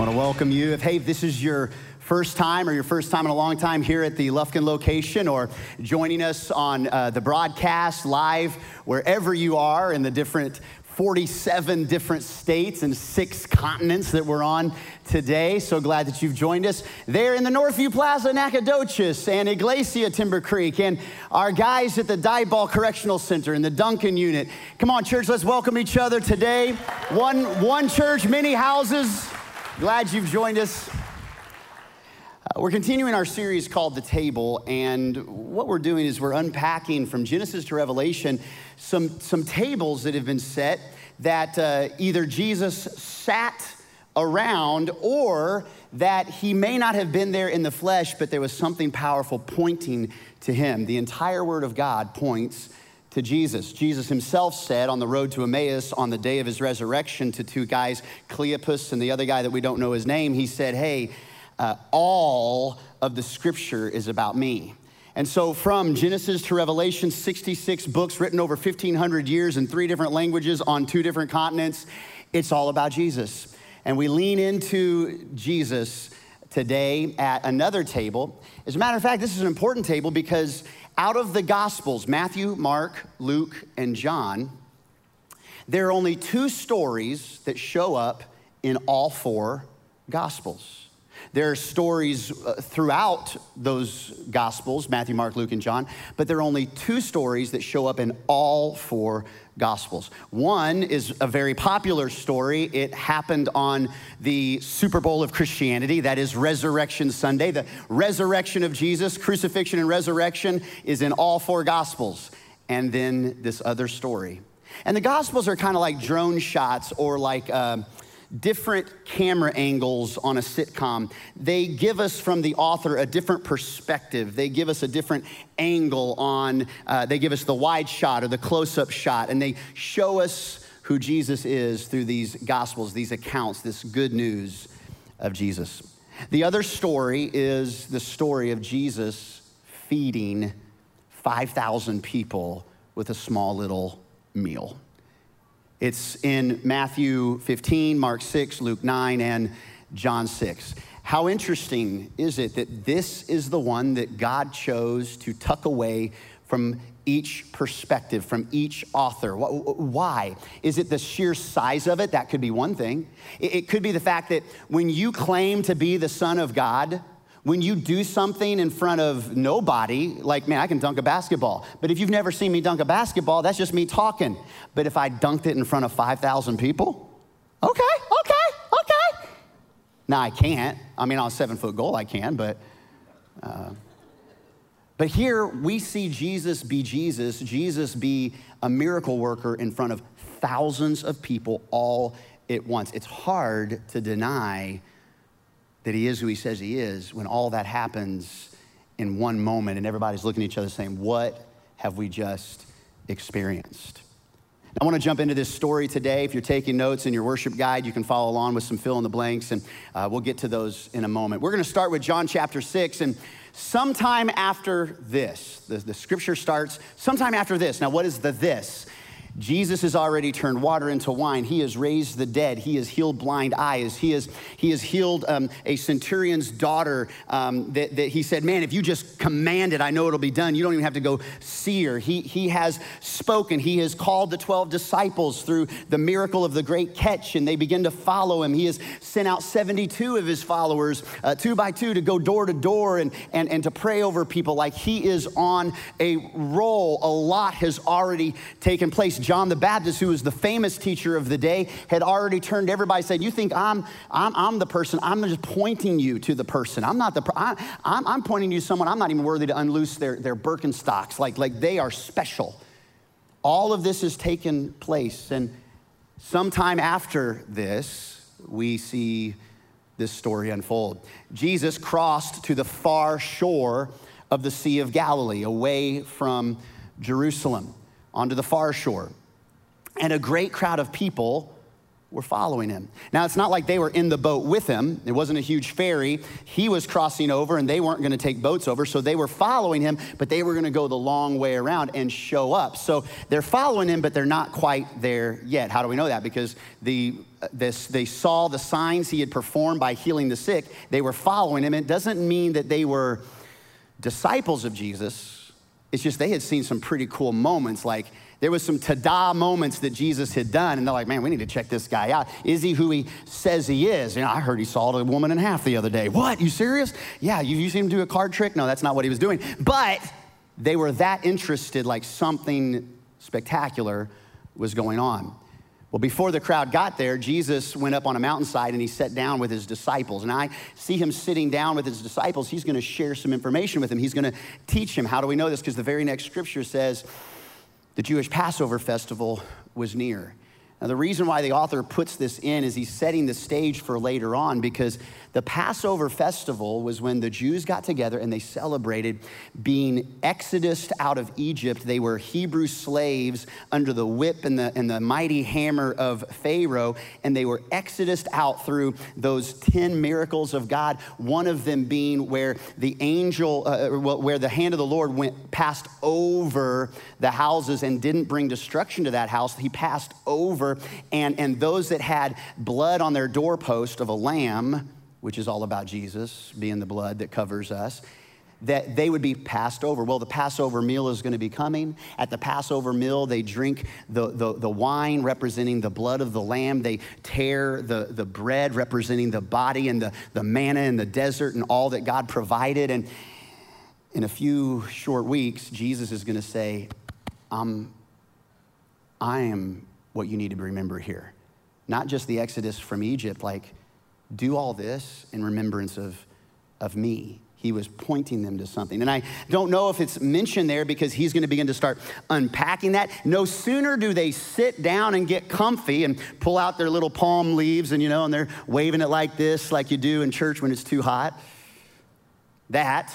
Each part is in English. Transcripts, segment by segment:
want to welcome you. If, hey, this is your first time or your first time in a long time here at the Lufkin location or joining us on uh, the broadcast live, wherever you are in the different 47 different states and six continents that we're on today. So glad that you've joined us. There in the Northview Plaza, Nacogdoches, and Iglesia Timber Creek, and our guys at the Diboll Correctional Center and the Duncan unit. Come on, church, let's welcome each other today. One, one church, many houses. Glad you've joined us. Uh, we're continuing our series called The Table, and what we're doing is we're unpacking from Genesis to Revelation some, some tables that have been set that uh, either Jesus sat around or that he may not have been there in the flesh, but there was something powerful pointing to him. The entire Word of God points to Jesus. Jesus himself said on the road to Emmaus on the day of his resurrection to two guys, Cleopas and the other guy that we don't know his name, he said, Hey, uh, all of the scripture is about me. And so, from Genesis to Revelation, 66 books written over 1,500 years in three different languages on two different continents, it's all about Jesus. And we lean into Jesus today at another table. As a matter of fact, this is an important table because out of the Gospels, Matthew, Mark, Luke, and John, there are only two stories that show up in all four Gospels. There are stories uh, throughout those Gospels Matthew, Mark, Luke, and John, but there are only two stories that show up in all four Gospels. One is a very popular story. It happened on the Super Bowl of Christianity, that is Resurrection Sunday. The resurrection of Jesus, crucifixion and resurrection, is in all four Gospels. And then this other story. And the Gospels are kind of like drone shots or like. Uh, different camera angles on a sitcom. They give us from the author a different perspective. They give us a different angle on, uh, they give us the wide shot or the close up shot, and they show us who Jesus is through these gospels, these accounts, this good news of Jesus. The other story is the story of Jesus feeding 5,000 people with a small little meal. It's in Matthew 15, Mark 6, Luke 9, and John 6. How interesting is it that this is the one that God chose to tuck away from each perspective, from each author? Why? Is it the sheer size of it? That could be one thing. It could be the fact that when you claim to be the Son of God, when you do something in front of nobody, like, man, I can dunk a basketball. But if you've never seen me dunk a basketball, that's just me talking. But if I dunked it in front of 5,000 people, okay, okay, okay. Now I can't. I mean, on a seven foot goal, I can, but. Uh, but here we see Jesus be Jesus, Jesus be a miracle worker in front of thousands of people all at once. It's hard to deny that he is who he says he is when all that happens in one moment and everybody's looking at each other saying, What have we just experienced? I want to jump into this story today. If you're taking notes in your worship guide, you can follow along with some fill in the blanks, and uh, we'll get to those in a moment. We're going to start with John chapter 6, and sometime after this, the, the scripture starts sometime after this. Now, what is the this? Jesus has already turned water into wine. He has raised the dead. He has healed blind eyes. He has, he has healed um, a centurion's daughter um, that, that he said, Man, if you just command it, I know it'll be done. You don't even have to go see her. He, he has spoken. He has called the 12 disciples through the miracle of the great catch, and they begin to follow him. He has sent out 72 of his followers, uh, two by two, to go door to door and, and, and to pray over people like he is on a roll. A lot has already taken place. John the Baptist, who was the famous teacher of the day, had already turned everybody said, You think I'm, I'm, I'm the person? I'm just pointing you to the person. I'm not the, I, I'm, I'm pointing you to someone I'm not even worthy to unloose their, their Birkenstocks. Like, like they are special. All of this has taken place. And sometime after this, we see this story unfold. Jesus crossed to the far shore of the Sea of Galilee, away from Jerusalem onto the far shore. And a great crowd of people were following him. Now, it's not like they were in the boat with him. It wasn't a huge ferry. He was crossing over and they weren't going to take boats over. So they were following him, but they were going to go the long way around and show up. So they're following him, but they're not quite there yet. How do we know that? Because the, uh, this, they saw the signs he had performed by healing the sick. They were following him. It doesn't mean that they were disciples of Jesus. It's just they had seen some pretty cool moments like there was some ta-da moments that Jesus had done, and they're like, man, we need to check this guy out. Is he who he says he is? You know, I heard he sawed a woman in half the other day. What? You serious? Yeah, you, you seen him do a card trick? No, that's not what he was doing. But they were that interested, like something spectacular was going on. Well, before the crowd got there, Jesus went up on a mountainside and he sat down with his disciples. And I see him sitting down with his disciples. He's going to share some information with them. He's going to teach him. How do we know this? Because the very next scripture says, the Jewish Passover festival was near. Now, the reason why the author puts this in is he's setting the stage for later on because the Passover festival was when the Jews got together and they celebrated being exodus out of Egypt. They were Hebrew slaves under the whip and the, and the mighty hammer of Pharaoh, and they were exodus out through those 10 miracles of God. One of them being where the angel, uh where the hand of the Lord went, passed over the houses and didn't bring destruction to that house. He passed over, and, and those that had blood on their doorpost of a lamb, which is all about Jesus being the blood that covers us, that they would be passed over. Well, the Passover meal is going to be coming. At the Passover meal, they drink the, the, the, wine representing the blood of the lamb. They tear the, the bread representing the body and the, the manna in the desert and all that God provided. And in a few short weeks, Jesus is going to say, um, I am what you need to remember here. Not just the exodus from Egypt, like, do all this in remembrance of, of me. He was pointing them to something. And I don't know if it's mentioned there because he's going to begin to start unpacking that. No sooner do they sit down and get comfy and pull out their little palm leaves and, you know, and they're waving it like this, like you do in church when it's too hot. That,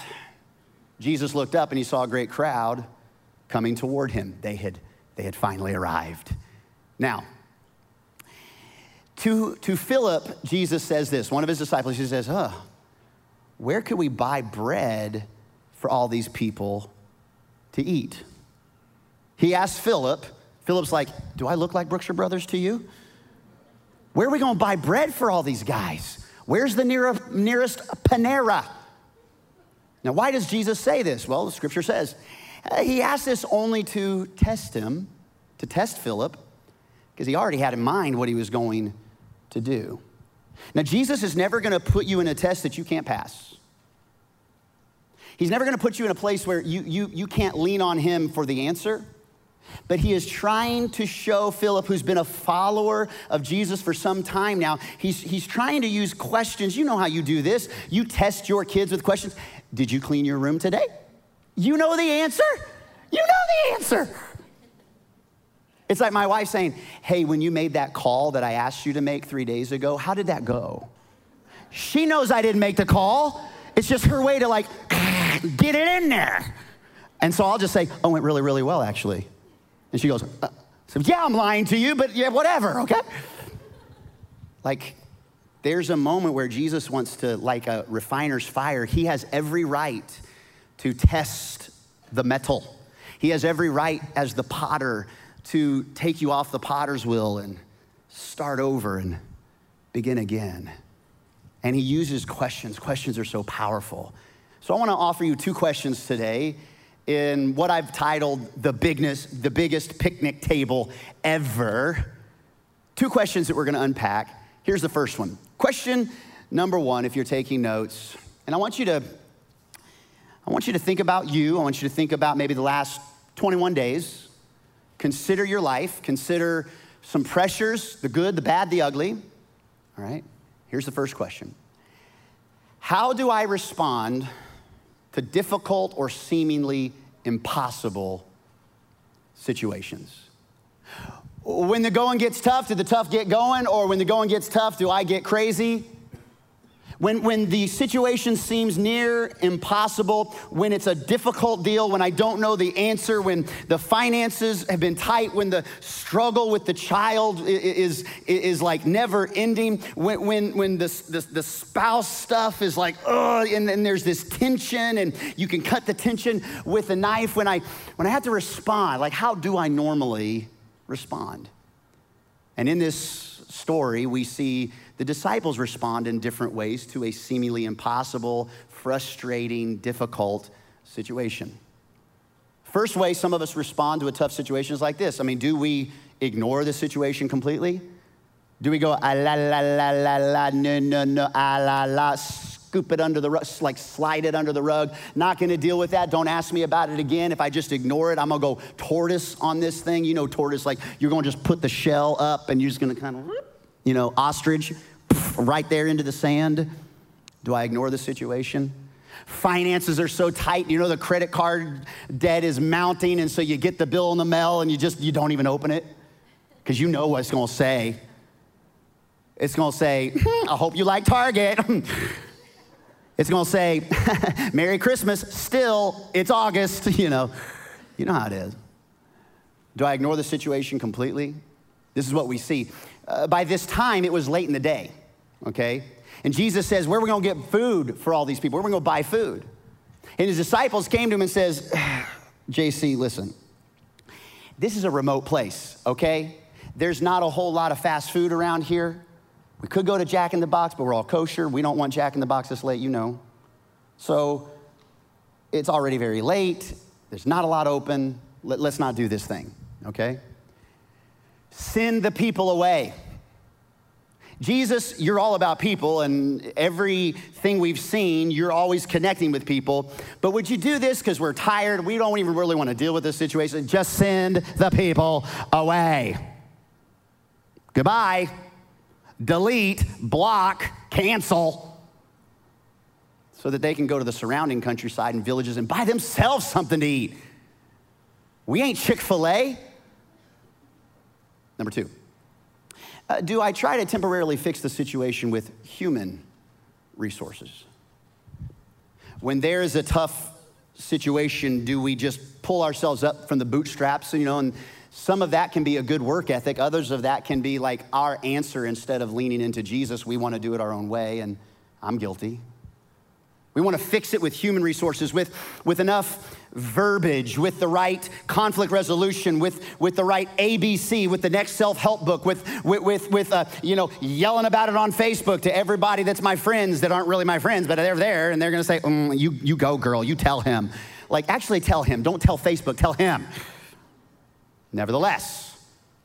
Jesus looked up and he saw a great crowd coming toward him. They had, they had finally arrived. Now, to, to Philip, Jesus says this. One of his disciples, he says, Huh, where could we buy bread for all these people to eat? He asks Philip. Philip's like, Do I look like Brookshire Brothers to you? Where are we going to buy bread for all these guys? Where's the near, nearest Panera? Now, why does Jesus say this? Well, the scripture says he asked this only to test him, to test Philip, because he already had in mind what he was going to do. Now, Jesus is never going to put you in a test that you can't pass. He's never going to put you in a place where you, you, you can't lean on him for the answer. But he is trying to show Philip, who's been a follower of Jesus for some time now, he's, he's trying to use questions. You know how you do this. You test your kids with questions. Did you clean your room today? You know the answer? You know the answer. It's like my wife saying, Hey, when you made that call that I asked you to make three days ago, how did that go? She knows I didn't make the call. It's just her way to like get it in there. And so I'll just say, Oh, it went really, really well, actually. And she goes, uh, so, Yeah, I'm lying to you, but yeah, whatever, okay? Like, there's a moment where Jesus wants to, like a refiner's fire, he has every right to test the metal. He has every right as the potter to take you off the potter's wheel and start over and begin again. And he uses questions. Questions are so powerful. So I want to offer you two questions today in what I've titled the bigness, the biggest picnic table ever. Two questions that we're going to unpack. Here's the first one. Question number 1 if you're taking notes. And I want you to I want you to think about you. I want you to think about maybe the last 21 days Consider your life, consider some pressures the good, the bad, the ugly. All right, here's the first question How do I respond to difficult or seemingly impossible situations? When the going gets tough, do the tough get going? Or when the going gets tough, do I get crazy? When, when the situation seems near impossible, when it's a difficult deal, when I don't know the answer, when the finances have been tight, when the struggle with the child is, is, like never ending, when, when, when the, the, the spouse stuff is like, ugh, and then there's this tension, and you can cut the tension with a knife. When I, when I have to respond, like, how do I normally respond? And in this story, we see the disciples respond in different ways to a seemingly impossible, frustrating, difficult situation. First way some of us respond to a tough situation is like this. I mean, do we ignore the situation completely? Do we go, ah, la, la, la, la, la, no, no, no, ah, la, la, scoop it under the rug, like slide it under the rug? Not gonna deal with that. Don't ask me about it again. If I just ignore it, I'm gonna go tortoise on this thing. You know, tortoise, like you're gonna just put the shell up and you're just gonna kind of you know, ostrich, right there into the sand? Do I ignore the situation? Finances are so tight, you know, the credit card debt is mounting, and so you get the bill in the mail and you just, you don't even open it because you know what it's gonna say. It's gonna say, I hope you like Target. it's gonna say, Merry Christmas, still, it's August, you know. You know how it is. Do I ignore the situation completely? This is what we see. Uh, by this time, it was late in the day, okay? And Jesus says, where are we gonna get food for all these people? Where are we gonna buy food? And his disciples came to him and says, JC, listen, this is a remote place, okay? There's not a whole lot of fast food around here. We could go to Jack in the Box, but we're all kosher. We don't want Jack in the Box this late, you know. So it's already very late. There's not a lot open. Let, us not do this thing, okay? Send the people away. Jesus, you're all about people, and everything we've seen, you're always connecting with people. But would you do this because we're tired? We don't even really want to deal with this situation. Just send the people away. Goodbye. Delete, block, cancel, so that they can go to the surrounding countryside and villages and buy themselves something to eat. We ain't Chick fil A. Number two, uh, do I try to temporarily fix the situation with human resources? When there is a tough situation, do we just pull ourselves up from the bootstraps, you know, and some of that can be a good work ethic. Others of that can be like our answer instead of leaning into Jesus. We want to do it our own way, and I'm guilty. We want to fix it with human resources, with, with enough verbiage, with the right conflict resolution, with, with the right ABC, with the next self help book, with, with, with, with uh, you know, yelling about it on Facebook to everybody that's my friends that aren't really my friends, but they're there and they're to say, mm, you, you go, girl, you tell him. Like, actually tell him. Don't tell Facebook, tell him. Nevertheless,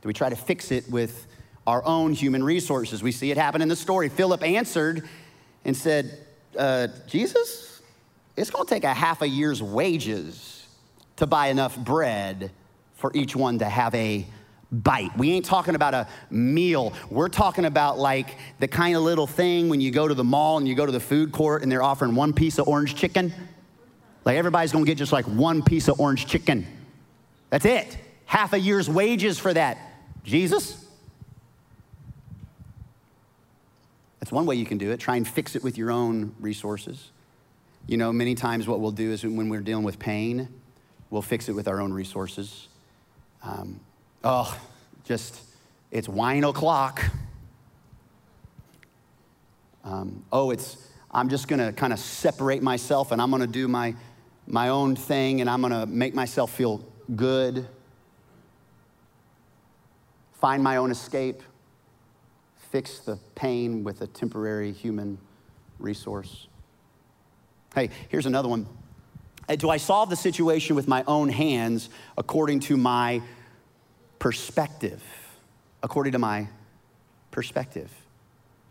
do we try to fix it with our own human resources? We see it happen in the story. Philip answered and said, uh, Jesus, it's to take a half a year's wages to buy enough bread for each one to have a bite. We ain't talking about a meal. We're talking about like the kind of little thing when you go to the mall and you go to the food court and they're offering one piece of orange chicken. Like everybody's gonna get just like one piece of orange chicken. That's it. Half a year's wages for that. Jesus? That's one way you can do it. Try and fix it with your own resources. You know, many times what we'll do is when we're dealing with pain, we'll fix it with our own resources. Um, oh, just, it's wine o'clock. Um, oh, it's, I'm just gonna kind of separate myself and I'm gonna do my, my own thing and I'm gonna make myself feel good, find my own escape fix the pain with a temporary human resource. Hey, here's another one. Do I solve the situation with my own hands according to my perspective? According to my perspective.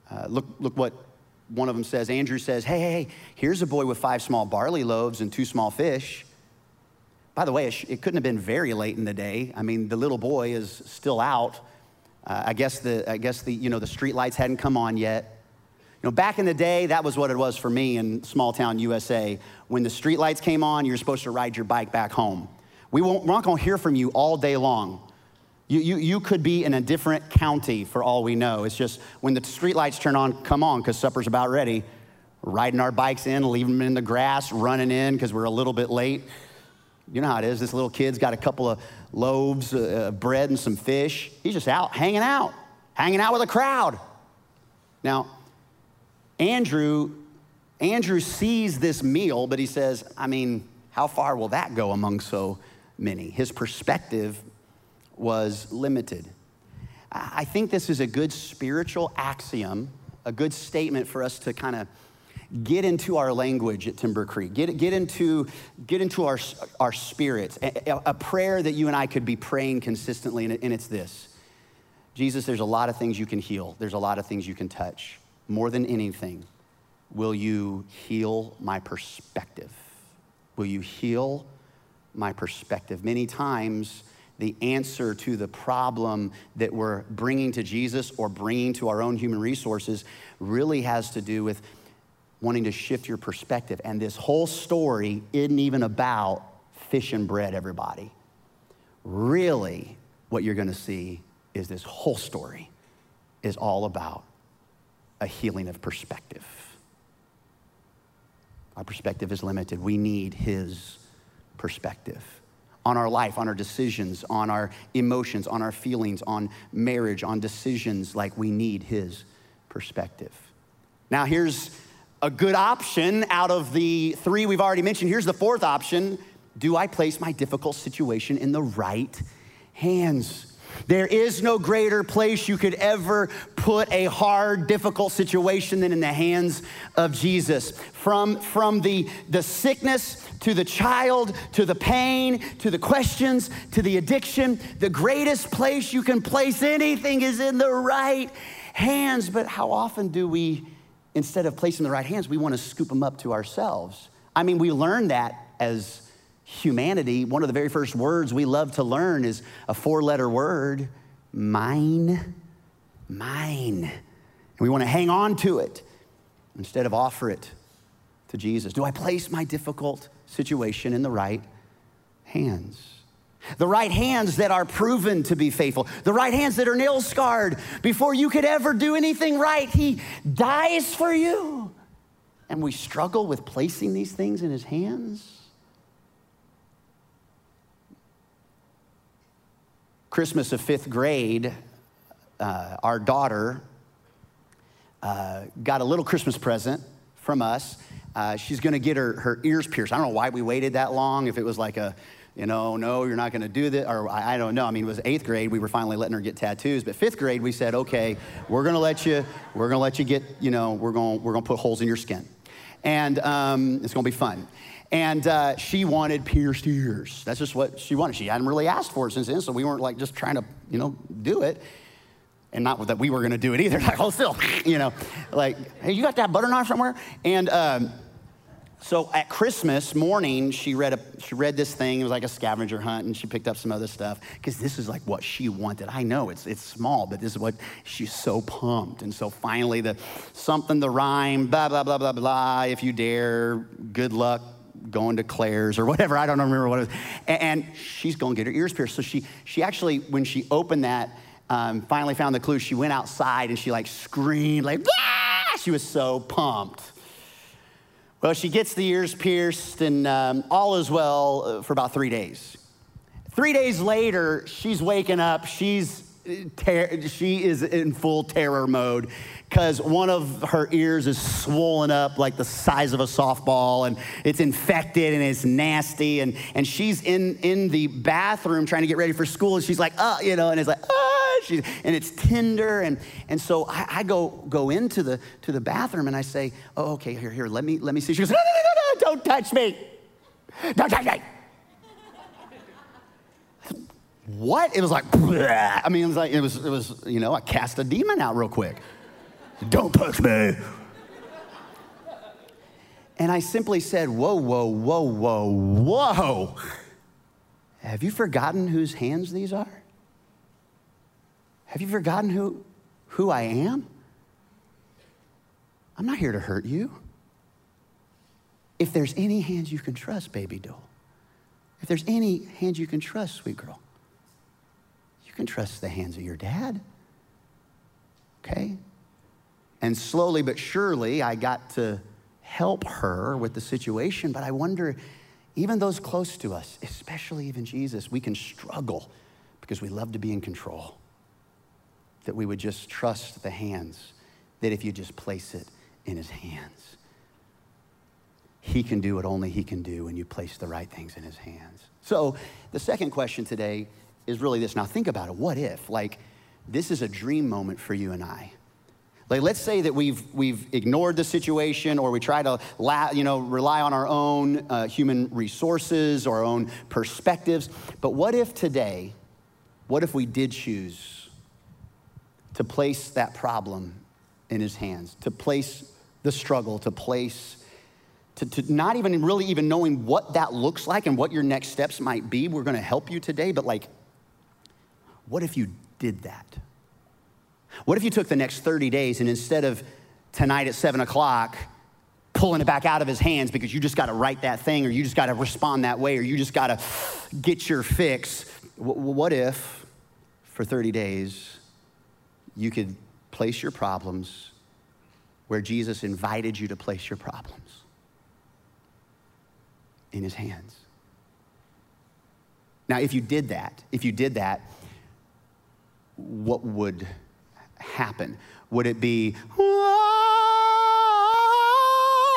Uh, look, look what one of them says. Andrew says, hey, hey, hey, here's a boy with five small barley loaves and two small fish. By the way, it couldn't have been very late in the day. I mean, the little boy is still out uh, I guess the I guess the you know the street lights hadn't come on yet. You know, back in the day, that was what it was for me in small town USA. When the street lights came on, you're supposed to ride your bike back home. We won't, we're not going to hear from you all day long. You, you, you could be in a different county for all we know. It's just when the street lights turn on, come on, because supper's about ready. riding our bikes in, leaving them in the grass, running in because we're a little bit late. You know how it is. This little kid's got a couple of loaves of uh, bread and some fish. He's just out hanging out, hanging out with a crowd. Now, Andrew, Andrew sees this meal, but he says, I mean, how far will that go among so many? His perspective was limited. I think this is a good spiritual axiom, a good statement for us to kind of get into our language at Timber Creek, get, get, into, get into our, our spirits, a, a prayer that you and I could be praying consistently, and it's this Jesus, there's a lot of things you can heal, there's a lot of things you can touch. More than anything, will you heal my perspective? Will you heal my perspective? Many times, the answer to the problem that we're bringing to Jesus or bringing to our own human resources really has to do with wanting to shift your perspective. And this whole story isn't even about fish and bread, everybody. Really, what you're gonna see is this whole story is all about a healing of perspective. Our perspective is limited. We need His perspective on our life, on our decisions, on our emotions, on our feelings, on marriage, on decisions. Like we need His perspective. Now, here's a good option out of the three we've already mentioned. Here's the fourth option Do I place my difficult situation in the right hands? There is no greater place you could ever put a hard, difficult situation than in the hands of Jesus. From, from the, the sickness to the child to the pain to the questions to the addiction, the greatest place you can place anything is in the right hands. But how often do we? instead of placing the right hands, we want to scoop them up to ourselves. I mean, we learn that as humanity. One of the very first words we love to learn is a four letter word mine. Mine. And we want to hang on to it instead of offer it to Jesus. Do I place my difficult situation in the right hands? The right hands that are proven to be faithful, the right hands that are nail scarred. Before you could ever do anything right, He dies for you. And we struggle with placing these things in His hands. Christmas of fifth grade, uh, our daughter uh, got a little Christmas present from us. Uh, she's going to get her, her ears pierced. I don't know why we waited that long, if it was like a you know, no, you're not going to do that. Or I, I, don't know. I mean, it was eighth grade. We were finally letting her get tattoos. But fifth grade, we said, okay, we're going to let you, we're going to let you get, you know, we're going we're going to put holes in your skin. And um, it's going to be fun. And uh, she wanted pierced ears. That's just what she wanted. She hadn't really asked for it since then, so we weren't like just trying to, you know, do it. And not that we were to do it either. Like, oh, still, you know, like, hey, you got that butter knife somewhere? And um, so at Christmas morning, she read, a, she read this thing. It was like a scavenger hunt, and she picked up some other stuff because this is like what she wanted. I know it's, it's small, but this is what she's so pumped. And so finally, the something, the rhyme, blah, blah, blah, blah, blah. If you dare, good luck going to Claire's or whatever. I don't remember what it was. And, and she's going to get her ears pierced. So she, she actually, when she opened that, um, finally found the clue, she went outside and she like screamed, like, ah! She was so pumped. Well, she gets the ears pierced, and um, all is well uh, for about three days. Three days later, she's waking up. She's uh, ter- she is in full terror mode because one of her ears is swollen up like the size of a softball and it's infected and it's nasty and, and she's in, in the bathroom trying to get ready for school and she's like oh you know and it's like oh She's, and it's tender. And, and so I, I, go, go into the, to the bathroom and I say, oh, okay, here, here, let me, let me see. She goes, no, no, no, no, don't touch me. Don't touch me. what? It was like, bleh. I mean, it was like, it was, it was, you know, I cast a demon out real quick. Don't touch me. And I simply said, Whoa, whoa, whoa, whoa, whoa. Have you forgotten whose hands these are? Have you forgotten who, who I am? I'm not here to hurt you. If there's any hands you can trust, baby doll, if there's any hands you can trust, sweet girl, you can trust the hands of your dad. Okay? And slowly but surely, I got to help her with the situation, but I wonder, even those close to us, especially even Jesus, we can struggle because we love to be in control. That we would just trust the hands, that if you just place it in his hands, he can do what only he can do when you place the right things in his hands. So, the second question today is really this. Now, think about it. What if? Like, this is a dream moment for you and I. Like, let's say that we've, we've ignored the situation or we try to la- you know, rely on our own uh, human resources or our own perspectives. But what if today, what if we did choose to place that problem in his hands, to place the struggle, to place, to, to not even really even knowing what that looks like and what your next steps might be? We're gonna help you today, but like, what if you did that? What if you took the next 30 days and instead of tonight at seven o'clock, pulling it back out of his hands because you just got to write that thing or you just got to respond that way or you just got to get your fix. What if for 30 days you could place your problems where Jesus invited you to place your problems in his hands? Now, if you did that, if you did that, what would happen? Would it be, ah,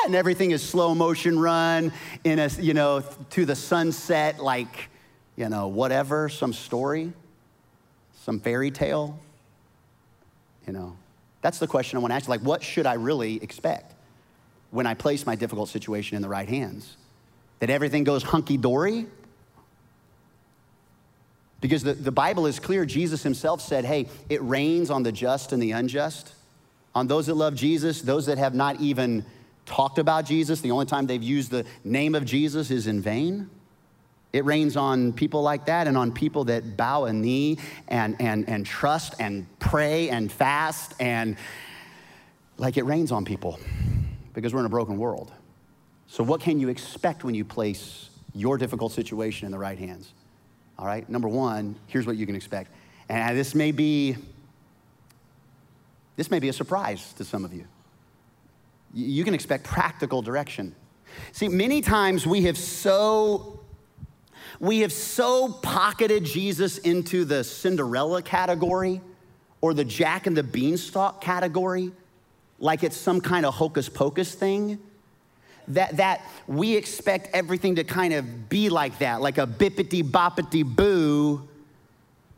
and everything is slow motion run in a, you know, to the sunset, like, you know, whatever, some story, some fairy tale? You know, that's the question I want to ask. Like, what should I really expect when I place my difficult situation in the right hands? That everything goes hunky dory? Because the, the Bible is clear. Jesus himself said, hey, it rains on the just and the unjust, on those that love Jesus, those that have not even talked about Jesus. The only time they've used the name of Jesus is in vain. It rains on people like that and on people that bow a knee and, and, and trust and pray and fast and like it rains on people because we're in a broken world. So, what can you expect when you place your difficult situation in the right hands? All right, number one, here's what you can expect. And this may be this may be a surprise to some of you. You can expect practical direction. See, many times we have so we have so pocketed Jesus into the Cinderella category or the Jack and the Beanstalk category, like it's some kind of hocus pocus thing that, that we expect everything to kind of be like that, like a bippity boppity boo,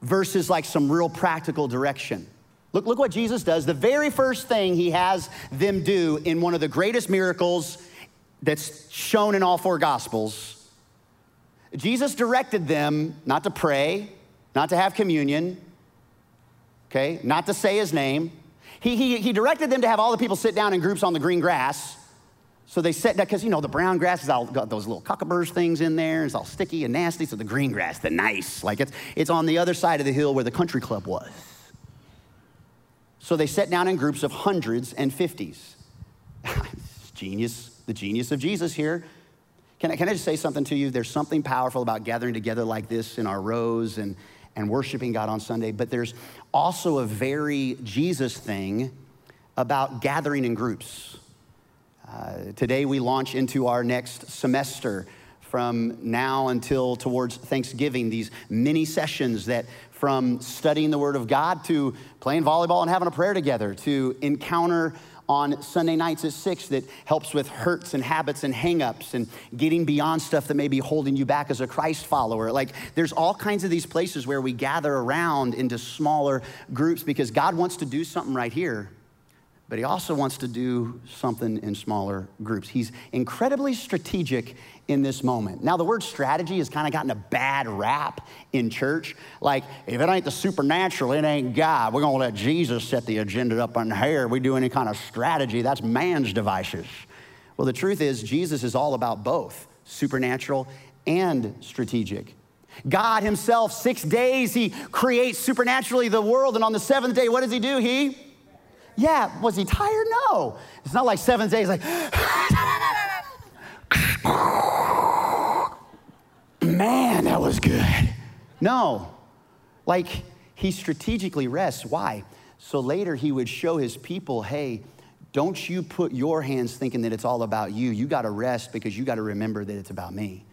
versus like some real practical direction. Look, look what Jesus does. The very first thing he has them do in one of the greatest miracles that's shown in all four gospels, Jesus directed them not to pray, not to have communion, okay, not to say his name. He, he, he directed them to have all the people sit down in groups on the green grass so they set that because you know the brown grass has all got those little cockaburs things in there. It's all sticky and nasty. So the green grass, the nice, like it's it's on the other side of the hill where the country club was. So they sat down in groups of hundreds and fifties. genius, the genius of Jesus here. Can I, can I just say something to you? There's something powerful about gathering together like this in our rows and, and worshiping God on Sunday, but there's also a very Jesus thing about gathering in groups. Uh, today, we launch into our next semester from now until towards Thanksgiving, these mini sessions that from studying the Word of God to playing volleyball and having a prayer together to encounter on Sunday nights at 6 that helps with hurts and habits and hangups and getting beyond stuff that may be holding you back as a Christ follower. Like there's all kinds of these places where we gather around into smaller groups because God wants to do something right here but he also wants to do something in smaller groups. He's incredibly strategic in this moment. Now, the word strategy has kind of gotten a bad rap in church. Like, if it ain't the supernatural, it ain't God. We're gonna let Jesus set the agenda up in here. We do any kind of strategy, that's man's devices. Well, the truth is, Jesus is all about both supernatural and strategic. God Himself, six days, He creates supernaturally the world, and on the seventh day, what does He do? He yeah, was he tired? No. It's not like seven days, like, man, that was good. No. Like, he strategically rests. Why? So later he would show his people, hey, don't you put your hands thinking that it's all about you. You got to rest because you got to remember that it's about me.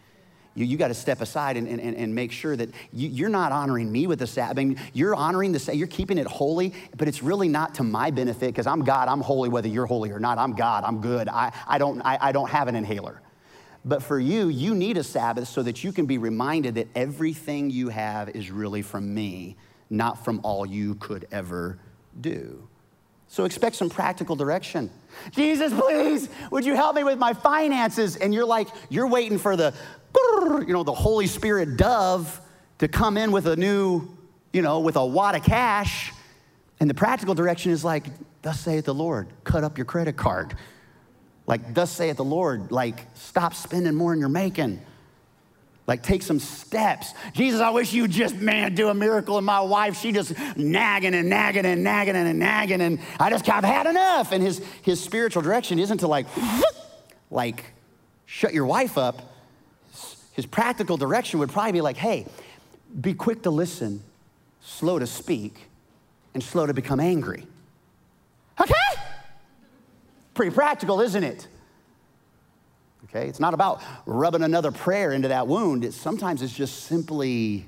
You, you got to step aside and, and, and make sure that you, are not honoring me with the Sabbath. I mean, you're honoring the Sabbath, you're keeping it holy, but it's really not to my benefit because I'm God, I'm holy whether you're holy or not. I'm God, I'm good. I, I, don't, I, I don't have an inhaler. But for you, you need a Sabbath so that you can be reminded that everything you have is really from me, not from all you could ever do. So expect some practical direction. Jesus, please, would you help me with my finances? And you're like, you're waiting for the you know, the Holy Spirit dove to come in with a new, you know, with a wad of cash. And the practical direction is like, thus saith the Lord, cut up your credit card. Like, thus saith the Lord, like, stop spending more than you're making. Like, take some steps. Jesus, I wish you just, man, do a miracle in my wife. She just nagging and nagging and nagging and nagging, and I just, I've had enough. And his, his spiritual direction isn't to like, like, shut your wife up his practical direction would probably be like, hey, be quick to listen, slow to speak, and slow to become angry. Okay? Pretty practical, isn't it? Okay, it's not about rubbing another prayer into that wound. It's, sometimes it's just simply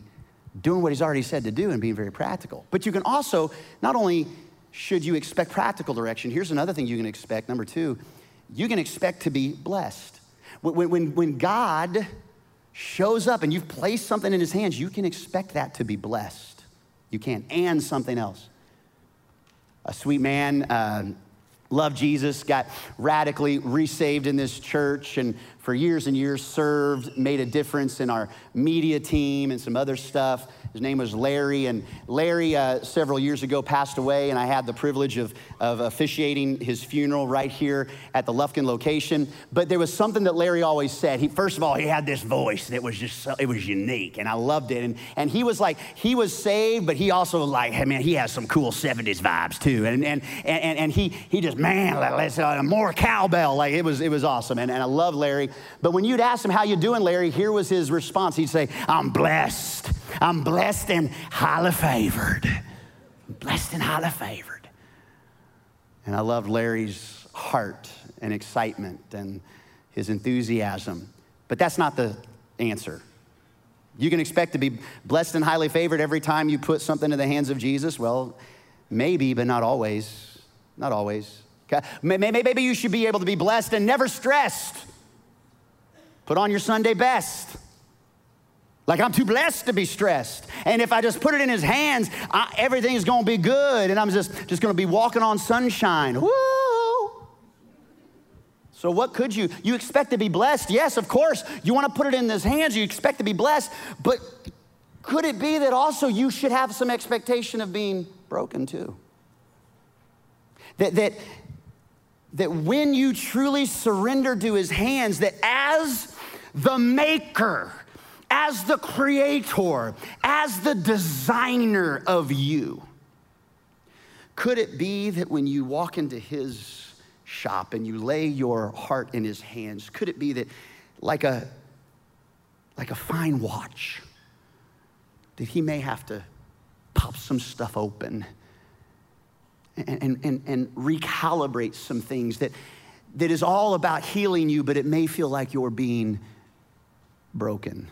doing what he's already said to do and being very practical. But you can also, not only should you expect practical direction, here's another thing you can expect. Number two, you can expect to be blessed. When, when, when God shows up and you've placed something in his hands, you can expect that to be blessed. You can, and something else. A sweet man uh, loved Jesus, got radically resaved in this church, and for years and years served, made a difference in our media team and some other stuff. His name was Larry, and Larry, uh, several years ago, passed away, and I had the privilege of, of officiating his funeral right here at the Lufkin location. But there was something that Larry always said. He, first of all, he had this voice that was just, so, it was unique, and I loved it. And, and he was like, he was saved, but he also like, hey, man, he has some cool 70s vibes too. And, and, and, and he, he just, man, let's, uh, more cowbell. Like, it was, it was awesome, and, and I love Larry. But when you'd ask him, how you doing, Larry, here was his response. He'd say, I'm blessed. I'm blessed and highly favored. Blessed and highly favored. And I loved Larry's heart and excitement and his enthusiasm. But that's not the answer. You can expect to be blessed and highly favored every time you put something in the hands of Jesus. Well, maybe, but not always. Not always. Okay? Maybe you should be able to be blessed and never stressed. Put on your Sunday best. Like I'm too blessed to be stressed. And if I just put it in his hands, I, everything's gonna be good. And I'm just, just gonna be walking on sunshine. Woo! So, what could you? You expect to be blessed? Yes, of course. You wanna put it in his hands, you expect to be blessed. But could it be that also you should have some expectation of being broken too? That, that, that when you truly surrender to his hands, that as the maker, as the creator, as the designer of you. Could it be that when you walk into his shop and you lay your heart in his hands, could it be that like a like a fine watch that he may have to pop some stuff open and, and, and, recalibrate some things that, that is all about healing you, but it may feel like you're being broken.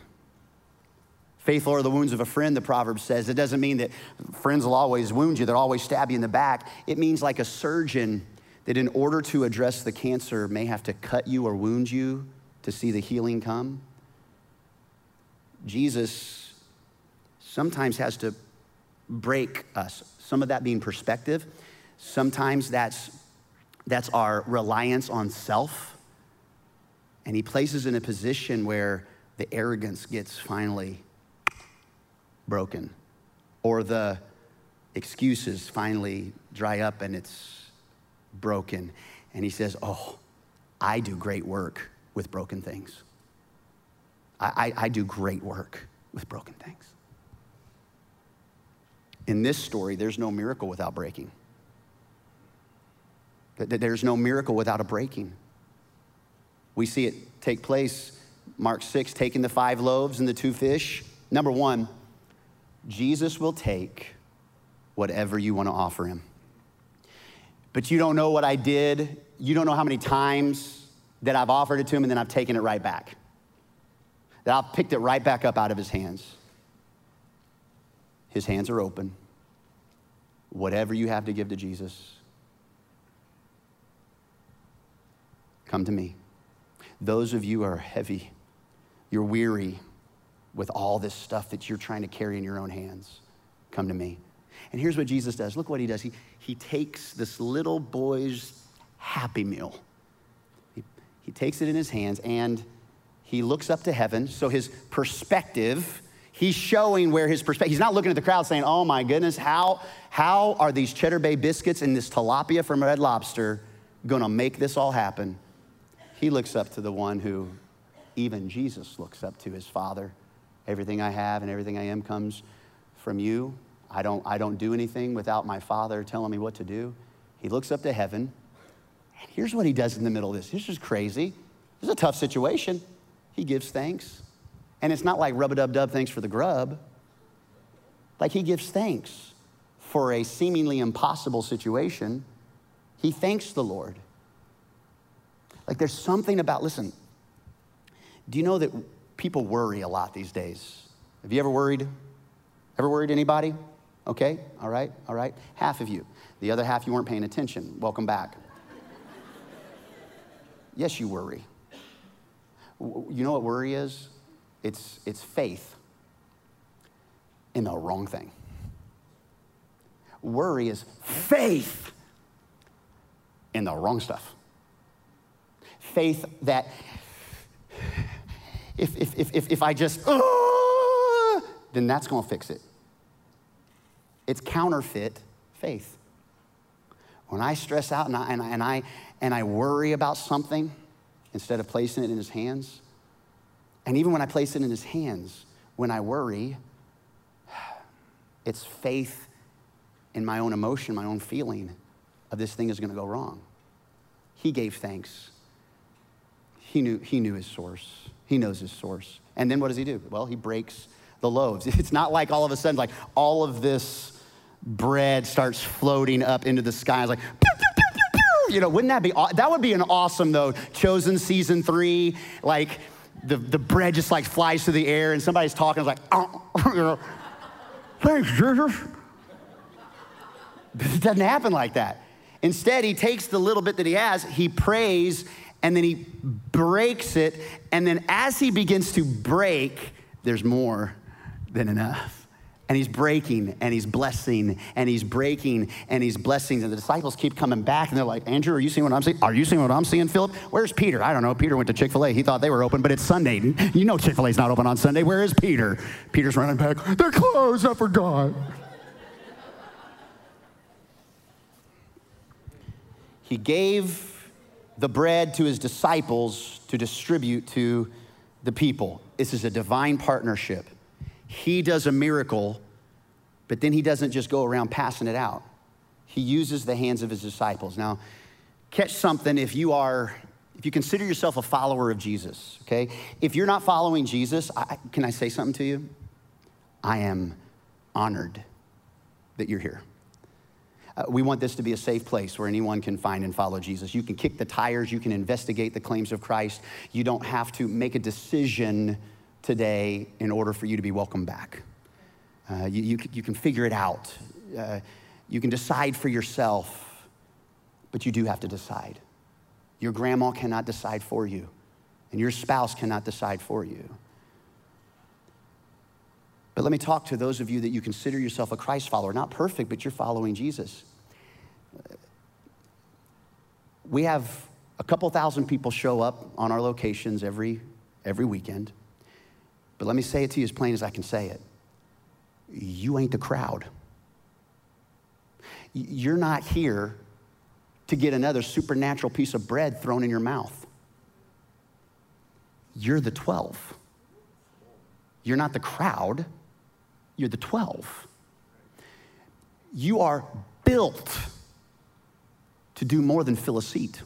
Faithful are the wounds of a friend, the proverb says. It doesn't mean that friends will always wound you, they'll always stab you in the back. It means like a surgeon that in order to address the cancer may have to cut you or wound you to see the healing come. Jesus sometimes has to break us. Some of that being perspective, sometimes that's, that's our reliance on self. And he places in a position where the arrogance gets finally broken, or the excuses finally dry up and it's broken. And he says, Oh, I do great work with broken things. I, I, I do great work with broken things. In this story, there's no miracle without breaking. There's no miracle without a breaking. We see it take place, Mark 6, taking the five loaves and the two fish. Number one, Jesus will take whatever you want to offer him. but you don't know what I did. You don't know how many times that I've offered it to him and then I've taken it right back. That I've picked it right back up out of his hands. His hands are open. Whatever you have to give to Jesus, come to me. Those of you are heavy, you're weary with all this stuff that you're trying to carry in your own hands, come to me. And here's what Jesus does. Look what he does. He, he takes this little boy's happy meal. He, he takes it in his hands and he looks up to heaven. So his perspective, he's showing where his perspective, he's not looking at the crowd saying, oh my goodness, how, how are these Cheddar Bay biscuits and this tilapia from Red Lobster gonna make this all happen? He looks up to the one who even Jesus looks up to his Father. Everything I have and everything I am comes from you. I don't, I don't do anything without my Father telling me what to do. He looks up to heaven. And here's what he does in the middle of this. This is crazy. This is a tough situation. He gives thanks. And it's not like rub a dub dub, thanks for the grub. Like he gives thanks for a seemingly impossible situation. He thanks the Lord. Like there's something about, listen, do you know that people worry a lot these days? Have you ever worried? Ever worried anybody? Okay, all right, all right. Half of you. The other half, you weren't paying attention. Welcome back. yes, you worry. You know what worry is? It's, it's faith in the wrong thing. Worry is faith in the wrong stuff faith that if, if, if, if, if I just, uh, then that's going to fix it. It's counterfeit faith. When I stress out and I, and, I, and, I, and I worry about something instead of placing it in his hands, and even when I place it in his hands, when I worry, it's faith in my own emotion, my own feeling of this thing is going to go wrong. He gave thanks he knew, he knew his source. He knows his source. And then what does he do? Well, he breaks the loaves. It's not like all of a sudden, like all of this bread starts floating up into the sky. It's like, you know, wouldn't that be, that would be an awesome though, chosen season three, like the, the bread just like flies through the air and somebody's talking, like, oh, you know, thanks, Jesus. It doesn't happen like that. Instead, he takes the little bit that he has, he prays, and then he breaks it. And then as he begins to break, there's more than enough. And he's breaking and he's blessing and he's breaking and he's blessing. And the disciples keep coming back and they're like, Andrew, are you seeing what I'm seeing? Are you seeing what I'm seeing, Philip? Where's Peter? I don't know. Peter went to Chick fil A. He thought they were open, but it's Sunday. You know Chick fil A's not open on Sunday. Where is Peter? Peter's running back. They're closed. I forgot. he gave the bread to his disciples to distribute to the people. This is a divine partnership. He does a miracle, but then he doesn't just go around passing it out. He uses the hands of his disciples. Now, catch something if you are if you consider yourself a follower of Jesus, okay? If you're not following Jesus, I, can I say something to you? I am honored that you're here. Uh, we want this to be a safe place where anyone can find and follow Jesus. You can kick the tires, you can investigate the claims of Christ. You don't have to make a decision today in order for you to be welcome back. Uh, you, you, you, can figure it out. Uh, you can decide for yourself, but you do have to decide. Your grandma cannot decide for you, and your spouse cannot decide for you. But let me talk to those of you that you consider yourself a Christ follower, not perfect, but you're following Jesus. We have a couple thousand people show up on our locations every, every weekend. But let me say it to you as plain as I can say it. You ain't the crowd. You're not here to get another supernatural piece of bread thrown in your mouth. You're the 12. You're not the crowd you're the 12. You are built to do more than fill a seat.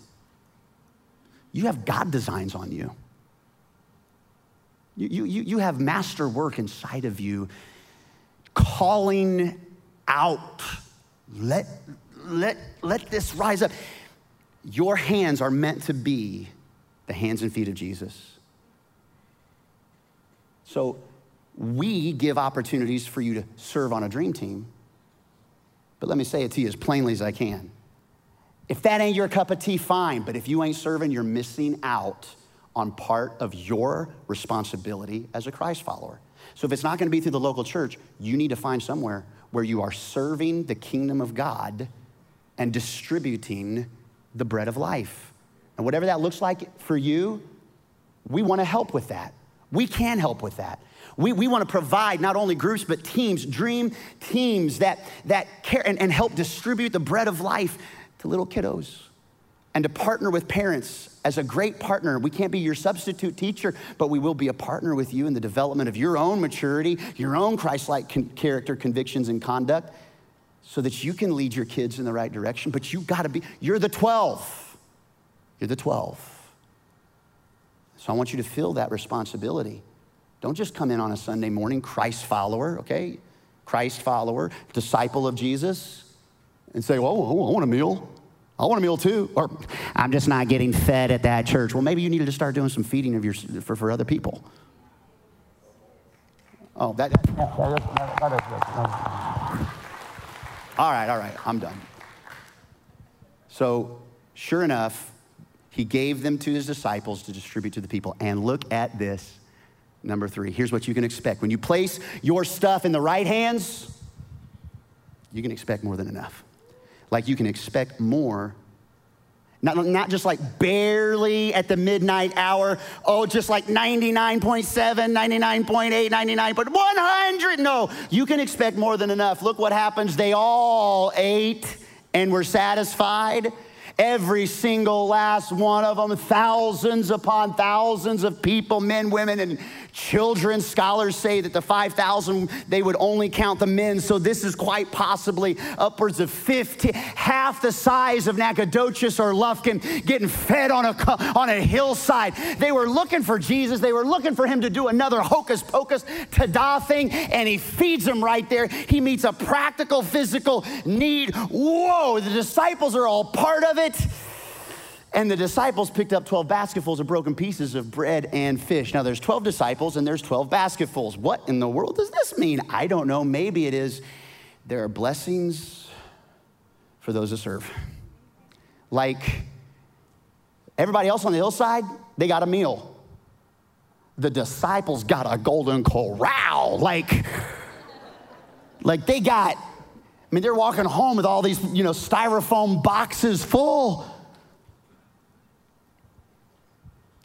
You have God designs on you. You, you, you have master work inside of you calling out, let, let, let this rise up. Your hands are meant to be the hands and feet of Jesus. So we give opportunities for you to serve on a dream team. But let me say it to you as plainly as I can. If that ain't your cup of tea, fine. But if you ain't serving, you're missing out on part of your responsibility as a Christ follower. So if it's not going to be through the local church, you need to find somewhere where you are serving the kingdom of God and distributing the bread of life. And whatever that looks like for you, we want to help with that. We can help with that. We, we want to provide not only groups, but teams, dream teams that, that care and, and help distribute the bread of life to little kiddos and to partner with parents as a great partner. We can't be your substitute teacher, but we will be a partner with you in the development of your own maturity, your own Christ like con- character, convictions, and conduct so that you can lead your kids in the right direction. But you got to be, you're the 12. You're the 12. So I want you to feel that responsibility. Don't just come in on a Sunday morning, Christ follower, okay? Christ follower, disciple of Jesus, and say, well, I want a meal. I want a meal too. Or I'm just not getting fed at that church. Well, maybe you needed to start doing some feeding of your, for, for other people. Oh, that, all right, all right, I'm done. So, sure enough, he gave them to his disciples to distribute to the people. And look at this. Number three, here's what you can expect. When you place your stuff in the right hands, you can expect more than enough. Like you can expect more not, not just like barely at the midnight hour, oh, just like 99.7, 99.8, 99.100. No, you can expect more than enough. Look what happens. They all ate and were satisfied. Every single last one of them, thousands upon thousands of people, men, women, and children. Scholars say that the 5,000, they would only count the men. So this is quite possibly upwards of 50, half the size of Nacogdoches or Lufkin getting fed on a, on a hillside. They were looking for Jesus. They were looking for him to do another hocus pocus tada thing, and he feeds them right there. He meets a practical, physical need. Whoa, the disciples are all part of it. And the disciples picked up 12 basketfuls of broken pieces of bread and fish. Now, there's 12 disciples and there's 12 basketfuls. What in the world does this mean? I don't know. Maybe it is there are blessings for those who serve. Like everybody else on the hillside, they got a meal. The disciples got a golden corral. Like, like they got, I mean, they're walking home with all these, you know, styrofoam boxes full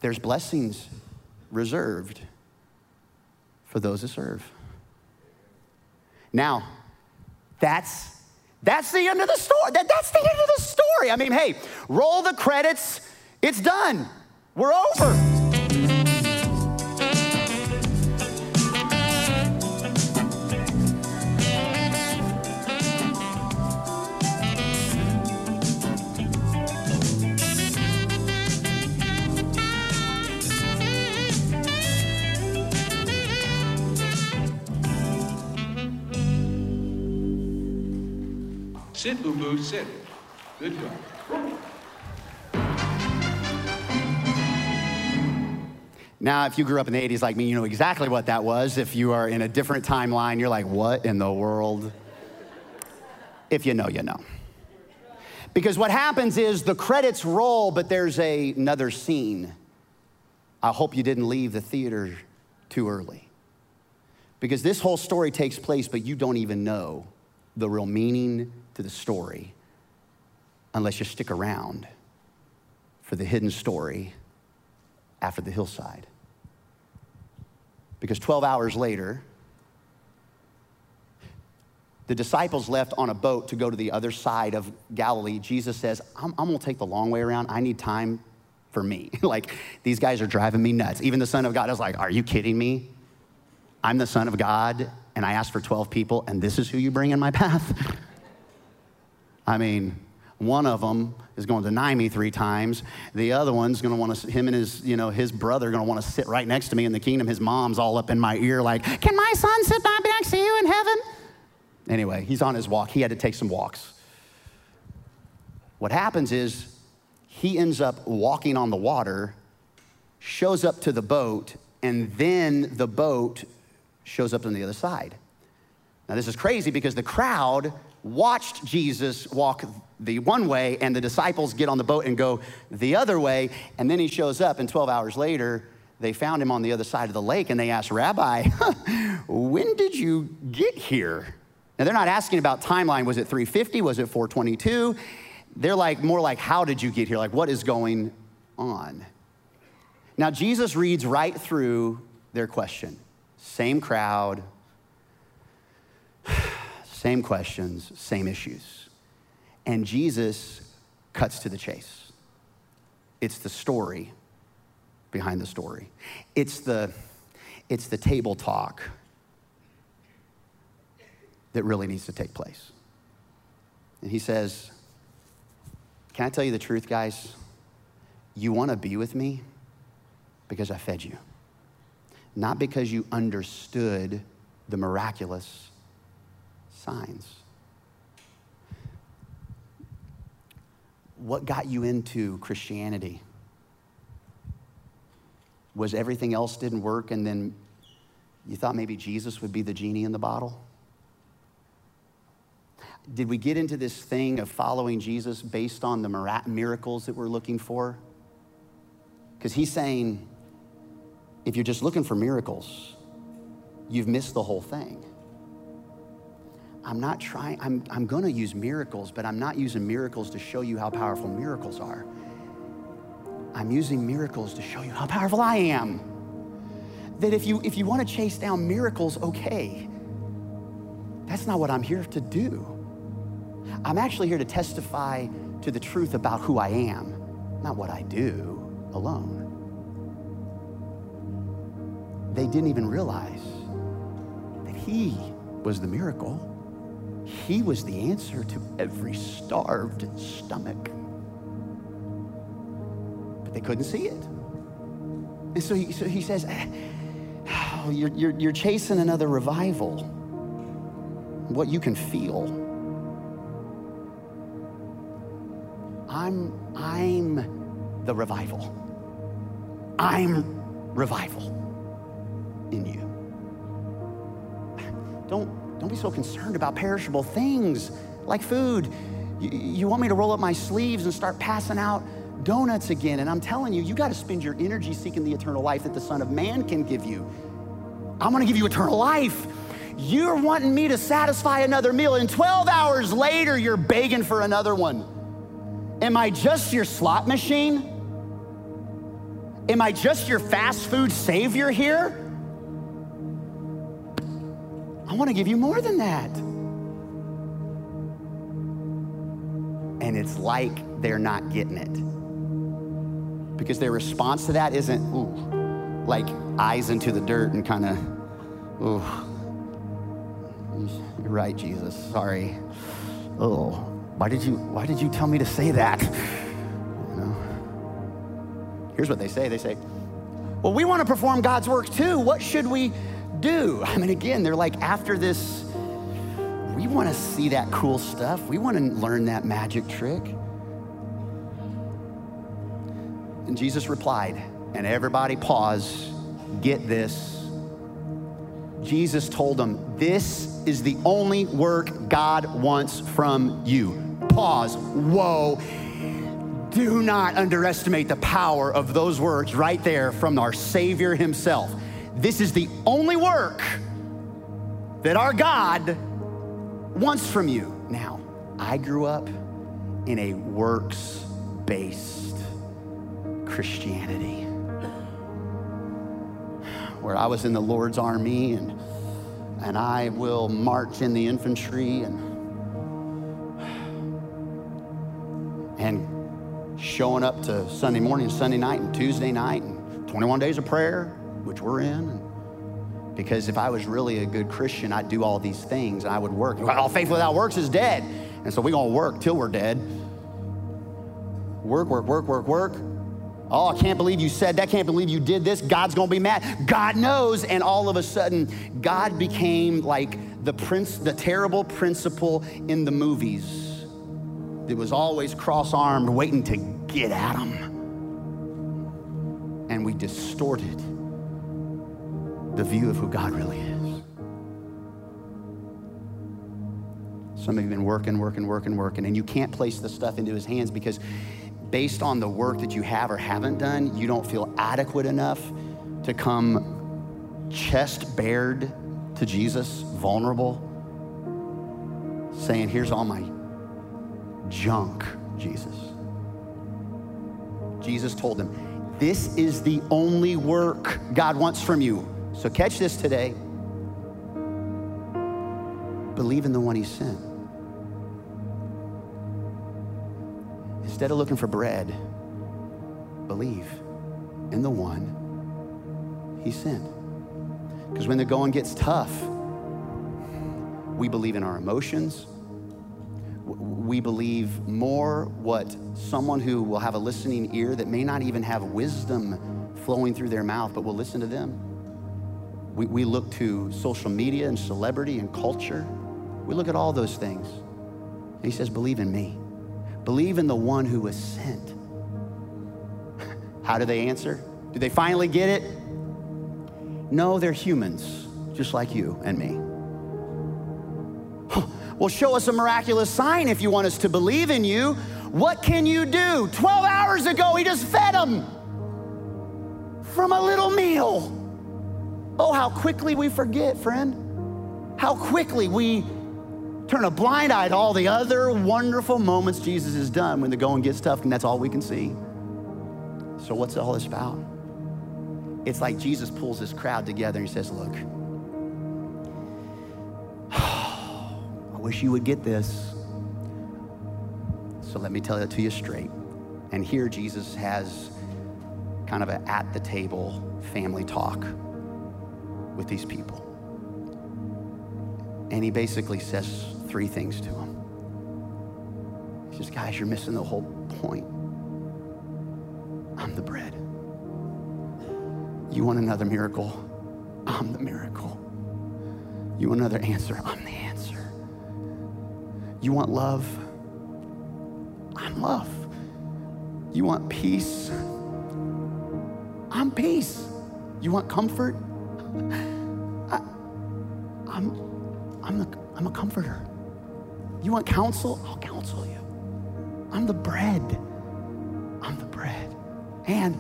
there's blessings reserved for those who serve. Now, that's that's the end of the story. That, that's the end of the story. I mean, hey, roll the credits. It's done. We're over. Sit, Ubu, sit. Good girl. Now, if you grew up in the 80s like me, you know exactly what that was. If you are in a different timeline, you're like, what in the world? If you know, you know. Because what happens is the credits roll, but there's a, another scene. I hope you didn't leave the theater too early. Because this whole story takes place, but you don't even know the real meaning to the story unless you stick around for the hidden story after the hillside. Because 12 hours later, the disciples left on a boat to go to the other side of Galilee. Jesus says, I'm, I'm gonna take the long way around. I need time for me. like, these guys are driving me nuts. Even the Son of God is like, Are you kidding me? I'm the Son of God, and I asked for 12 people, and this is who you bring in my path? I mean, one of them is going to deny me three times. The other one's going to want to, him and his, you know, his brother going to want to sit right next to me in the kingdom. His mom's all up in my ear, like, can my son sit by next to you in heaven? Anyway, he's on his walk. He had to take some walks. What happens is he ends up walking on the water, shows up to the boat, and then the boat shows up on the other side. Now, this is crazy because the crowd watched Jesus walk the one way, and the disciples get on the boat and go the other way. And then he shows up, and 12 hours later, they found him on the other side of the lake and they asked, Rabbi, when did you get here? Now, they're not asking about timeline. Was it 350? Was it 422? They're like, more like, how did you get here? Like, what is going on? Now, Jesus reads right through their question. Same crowd, same questions, same issues. And Jesus cuts to the chase. It's the story behind the story. It's the, it's the table talk that really needs to take place. And he says, Can I tell you the truth, guys? You want to be with me because I fed you, not because you understood the miraculous signs. What got you into Christianity? Was everything else didn't work and then you thought maybe Jesus would be the genie in the bottle? Did we get into this thing of following Jesus based on the miracles that we're looking for? Because he's saying, if you're just looking for miracles, you've missed the whole thing. I'm not trying, I'm, I'm to use miracles, but I'm not using miracles to show you how powerful miracles are. I'm using miracles to show you how powerful I am. That if you, if you want to chase down miracles, okay. That's not what I'm here to do. I'm actually here to testify to the truth about who I am, not what I do alone. They didn't even realize that He was the miracle. He was the answer to every starved stomach. But they couldn't see it. And so he, so he says, ah, oh, you're, you're, you're chasing another revival, what you can feel. I'm, I'm the revival. I'm revival in you. Don't don't be so concerned about perishable things like food. You, you want me to roll up my sleeves and start passing out donuts again. And I'm telling you, you got to spend your energy seeking the eternal life that the Son of Man can give you. I'm going to give you eternal life. You're wanting me to satisfy another meal, and 12 hours later, you're begging for another one. Am I just your slot machine? Am I just your fast food savior here? I want to give you more than that. And it's like they're not getting it. Because their response to that isn't, ooh, like eyes into the dirt and kind of, ooh, you're right, Jesus, sorry. Oh, why did you, why did you tell me to say that? You know? Here's what they say. They say, well, we want to perform God's work too. What should we do. I mean, again, they're like, after this, we want to see that cool stuff. We want to learn that magic trick. And Jesus replied, and everybody pause, get this. Jesus told them, This is the only work God wants from you. Pause. Whoa. Do not underestimate the power of those words right there from our Savior Himself. This is the only work that our God wants from you. Now, I grew up in a works based Christianity where I was in the Lord's army and, and I will march in the infantry and, and showing up to Sunday morning, Sunday night, and Tuesday night, and 21 days of prayer which we're in. Because if I was really a good Christian, I'd do all these things and I would work. All faith without works is dead. And so we're going to work till we're dead. Work, work, work, work, work. Oh, I can't believe you said that. Can't believe you did this. God's going to be mad. God knows. And all of a sudden, God became like the prince, the terrible principal in the movies that was always cross armed, waiting to get at him. And we distorted the view of who God really is. Some of you have been working, working, working, working, and you can't place the stuff into his hands because based on the work that you have or haven't done, you don't feel adequate enough to come chest bared to Jesus, vulnerable, saying, Here's all my junk, Jesus. Jesus told them, This is the only work God wants from you. So catch this today. Believe in the one he sent. Instead of looking for bread, believe in the one he sent. Because when the going gets tough, we believe in our emotions. We believe more what someone who will have a listening ear that may not even have wisdom flowing through their mouth, but will listen to them. We, we look to social media and celebrity and culture. We look at all those things. And he says, Believe in me. Believe in the one who was sent. How do they answer? Do they finally get it? No, they're humans, just like you and me. Well, show us a miraculous sign if you want us to believe in you. What can you do? 12 hours ago, he just fed them from a little meal. Oh, how quickly we forget, friend. How quickly we turn a blind eye to all the other wonderful moments Jesus has done when the going gets tough, and that's all we can see. So, what's all this about? It's like Jesus pulls this crowd together and he says, Look, I wish you would get this. So, let me tell it to you straight. And here, Jesus has kind of an at the table family talk with these people. And he basically says three things to them. He says, Guys, you're missing the whole point. I'm the bread. You want another miracle? I'm the miracle. You want another answer? I'm the answer. You want love? I'm love. You want peace? I'm peace. You want comfort? I, I'm, I'm, the, I'm a comforter. You want counsel? I'll counsel you. I'm the bread. I'm the bread. And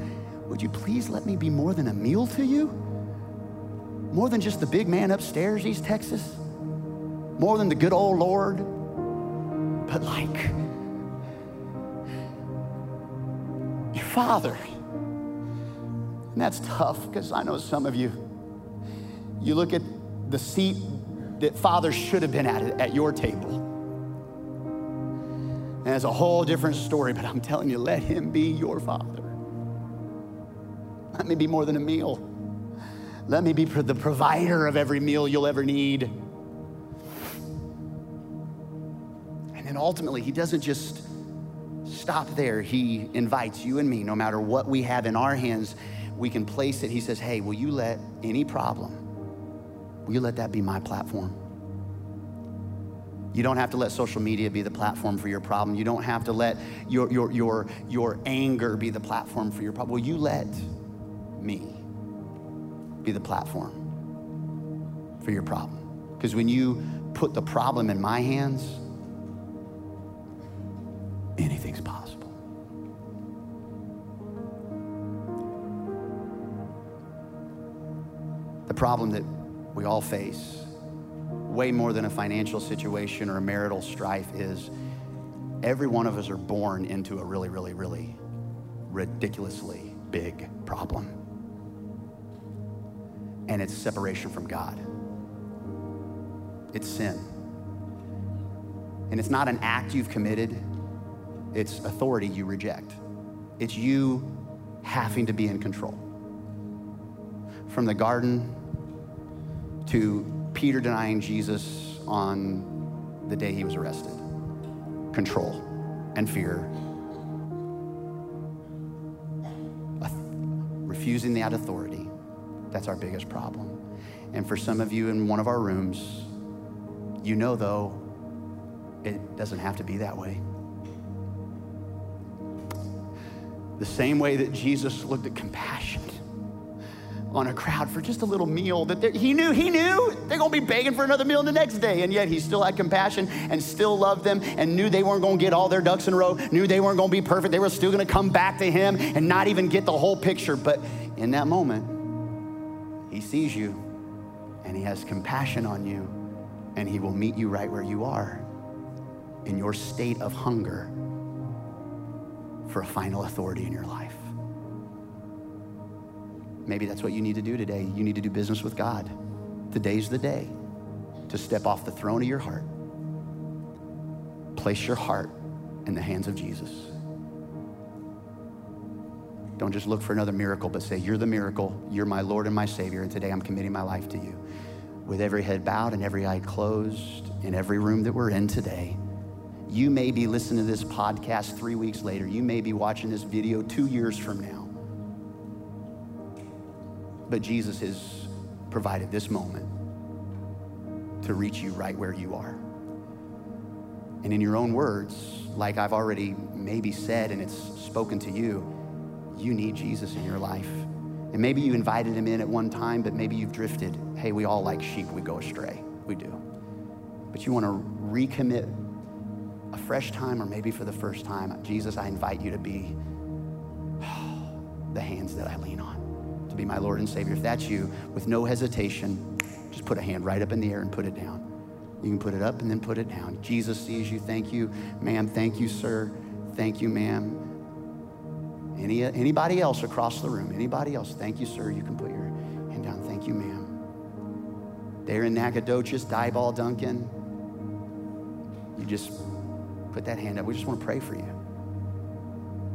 would you please let me be more than a meal to you? More than just the big man upstairs, East Texas? More than the good old Lord? But like your father. And that's tough because I know some of you, you look at the seat that father should have been at at your table. And it's a whole different story, but I'm telling you, let him be your father. Let me be more than a meal. Let me be the provider of every meal you'll ever need. And then ultimately, he doesn't just stop there. He invites you and me, no matter what we have in our hands, we can place it. He says, Hey, will you let any problem, will you let that be my platform? You don't have to let social media be the platform for your problem. You don't have to let your, your, your, your anger be the platform for your problem. Will you let me be the platform for your problem? Because when you put the problem in my hands, anything's possible. The problem that we all face, way more than a financial situation or a marital strife, is every one of us are born into a really, really, really ridiculously big problem. And it's separation from God, it's sin. And it's not an act you've committed, it's authority you reject. It's you having to be in control. From the garden to Peter denying Jesus on the day he was arrested control and fear, refusing that authority. That's our biggest problem. And for some of you in one of our rooms, you know though, it doesn't have to be that way. The same way that Jesus looked at compassion on a crowd for just a little meal that he knew, he knew they're gonna be begging for another meal the next day. And yet he still had compassion and still loved them and knew they weren't gonna get all their ducks in a row, knew they weren't gonna be perfect. They were still gonna come back to him and not even get the whole picture. But in that moment, he sees you and he has compassion on you and he will meet you right where you are in your state of hunger for a final authority in your life. Maybe that's what you need to do today. You need to do business with God. Today's the day to step off the throne of your heart. Place your heart in the hands of Jesus. Don't just look for another miracle, but say, You're the miracle. You're my Lord and my Savior. And today I'm committing my life to you. With every head bowed and every eye closed, in every room that we're in today, you may be listening to this podcast three weeks later. You may be watching this video two years from now. But Jesus has provided this moment to reach you right where you are. And in your own words, like I've already maybe said and it's spoken to you, you need Jesus in your life. And maybe you invited him in at one time, but maybe you've drifted. Hey, we all like sheep, we go astray. We do. But you want to recommit a fresh time or maybe for the first time. Jesus, I invite you to be the hands that I lean on to be my Lord and Savior. If that's you, with no hesitation, just put a hand right up in the air and put it down. You can put it up and then put it down. Jesus sees you. Thank you, ma'am. Thank you, sir. Thank you, ma'am. Any, anybody else across the room? Anybody else? Thank you, sir. You can put your hand down. Thank you, ma'am. There in Nacogdoches, Diboll, Duncan. You just put that hand up. We just want to pray for you.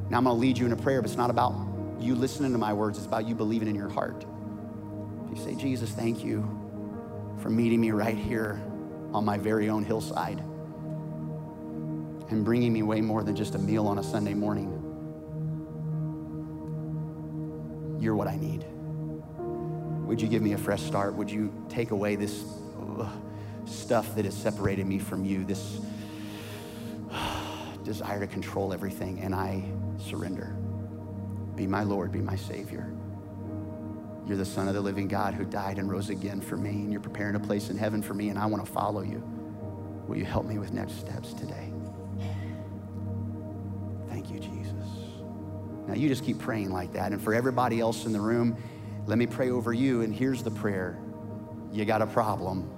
Now I'm going to lead you in a prayer, but it's not about you listening to my words, it's about you believing in your heart. If you say, Jesus, thank you for meeting me right here on my very own hillside and bringing me way more than just a meal on a Sunday morning. You're what I need. Would you give me a fresh start? Would you take away this uh, stuff that has separated me from you, this uh, desire to control everything, and I surrender? Be my Lord, be my Savior. You're the Son of the living God who died and rose again for me, and you're preparing a place in heaven for me, and I want to follow you. Will you help me with next steps today? Thank you, Jesus. Now, you just keep praying like that. And for everybody else in the room, let me pray over you. And here's the prayer you got a problem,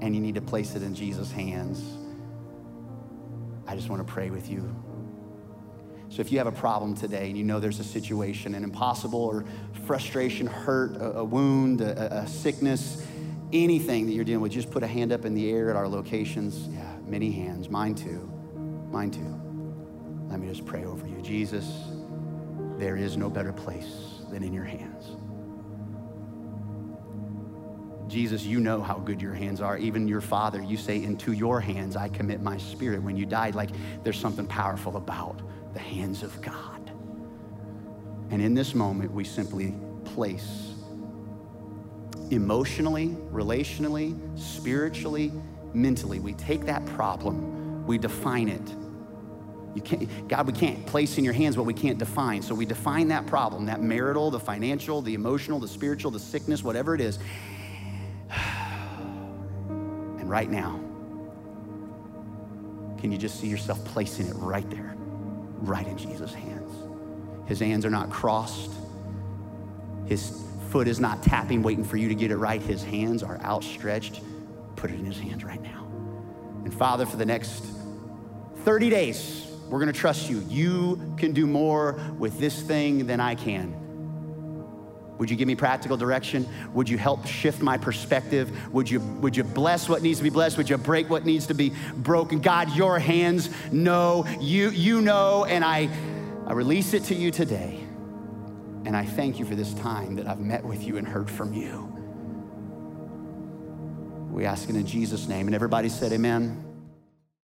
and you need to place it in Jesus' hands. I just want to pray with you. So if you have a problem today and you know there's a situation, an impossible or frustration, hurt, a, a wound, a, a, sickness, anything that you're dealing with, just put a hand up in the air at our locations. Yeah, many hands. Mine too. Mine too. Let me just pray over you. Jesus, there is no better place than in your hands. Jesus, you know how good your hands are. Even your father, you say, Into your hands I commit my spirit. When you died, like there's something powerful about the hands of God. And in this moment, we simply place emotionally, relationally, spiritually, mentally, we take that problem, we define it. You can't, God, we can't place in your hands what we can't define. So we define that problem, that marital, the financial, the emotional, the spiritual, the sickness, whatever it is. And right now, can you just see yourself placing it right there? Right in Jesus' hands. His hands are not crossed, his foot is not tapping, waiting for you to get it right. His hands are outstretched. Put it in his hands right now. And Father, for the next 30 days, we're going to trust you. You can do more with this thing than I can. Would you give me practical direction? Would you help shift my perspective? Would you, would you bless what needs to be blessed? Would you break what needs to be broken? God, your hands know, you, you know, and I, I release it to you today. And I thank you for this time that I've met with you and heard from you. We ask it in Jesus' name. And everybody said, Amen.